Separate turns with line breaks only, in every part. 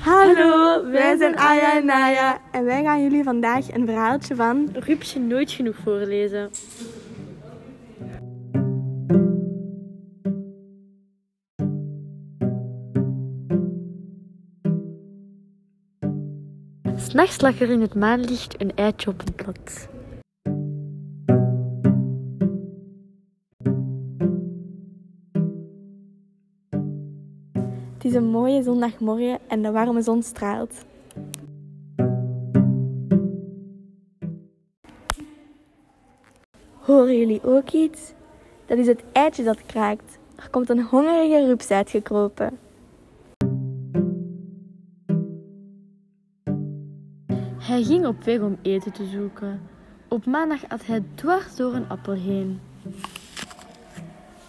Hallo, wij zijn Aya en Naya en wij gaan jullie vandaag een verhaaltje van
Rupsje nooit genoeg voorlezen. S'nachts lag er in het maanlicht een eitje op een blad.
Het is een mooie zondagmorgen en de warme zon straalt. Horen jullie ook iets? Dat is het eitje dat kraakt. Er komt een hongerige rups uitgekropen.
Hij ging op weg om eten te zoeken. Op maandag at hij dwars door een appel heen.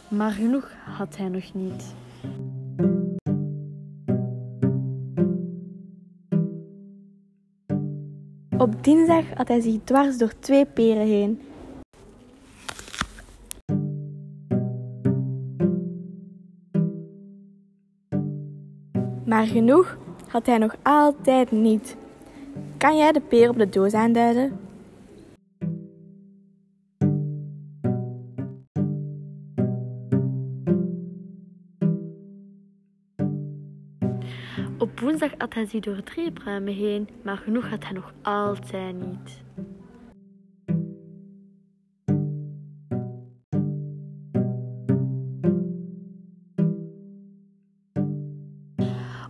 Maar genoeg had hij nog niet.
Op dinsdag had hij zich dwars door twee peren heen. Maar genoeg had hij nog altijd niet. Kan jij de peer op de doos aanduiden?
Op woensdag at hij zich door drie pruimen heen, maar genoeg had hij nog altijd niet.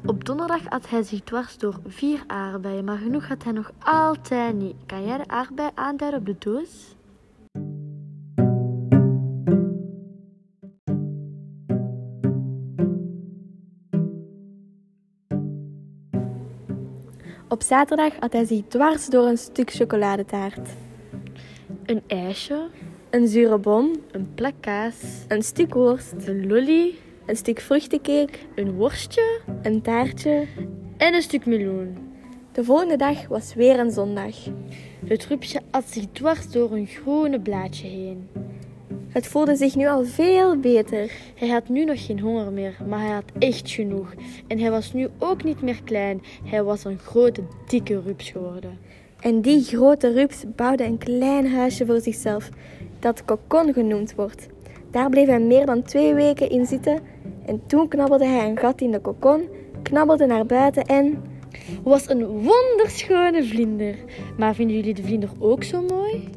Op donderdag at hij zich dwars door vier aardbeien, maar genoeg had hij nog altijd niet. Kan jij de aardbei aanduiden op de doos?
Op zaterdag had hij zich dwars door een stuk chocoladetaart,
Een ijsje,
een zure bom,
een plak kaas,
een stuk worst,
een lolly,
een stuk vruchtencake,
een worstje
een taartje.
en een stuk meloen.
De volgende dag was weer een zondag.
Het rupsje at zich dwars door een groene blaadje heen.
Het voelde zich nu al veel beter.
Hij had nu nog geen honger meer, maar hij had echt genoeg. En hij was nu ook niet meer klein. Hij was een grote, dikke rups geworden.
En die grote rups bouwde een klein huisje voor zichzelf, dat kokon genoemd wordt. Daar bleef hij meer dan twee weken in zitten en toen knabbelde hij een gat in de kokon, knabbelde naar buiten en...
Was een wonderschone vlinder. Maar vinden jullie de vlinder ook zo mooi?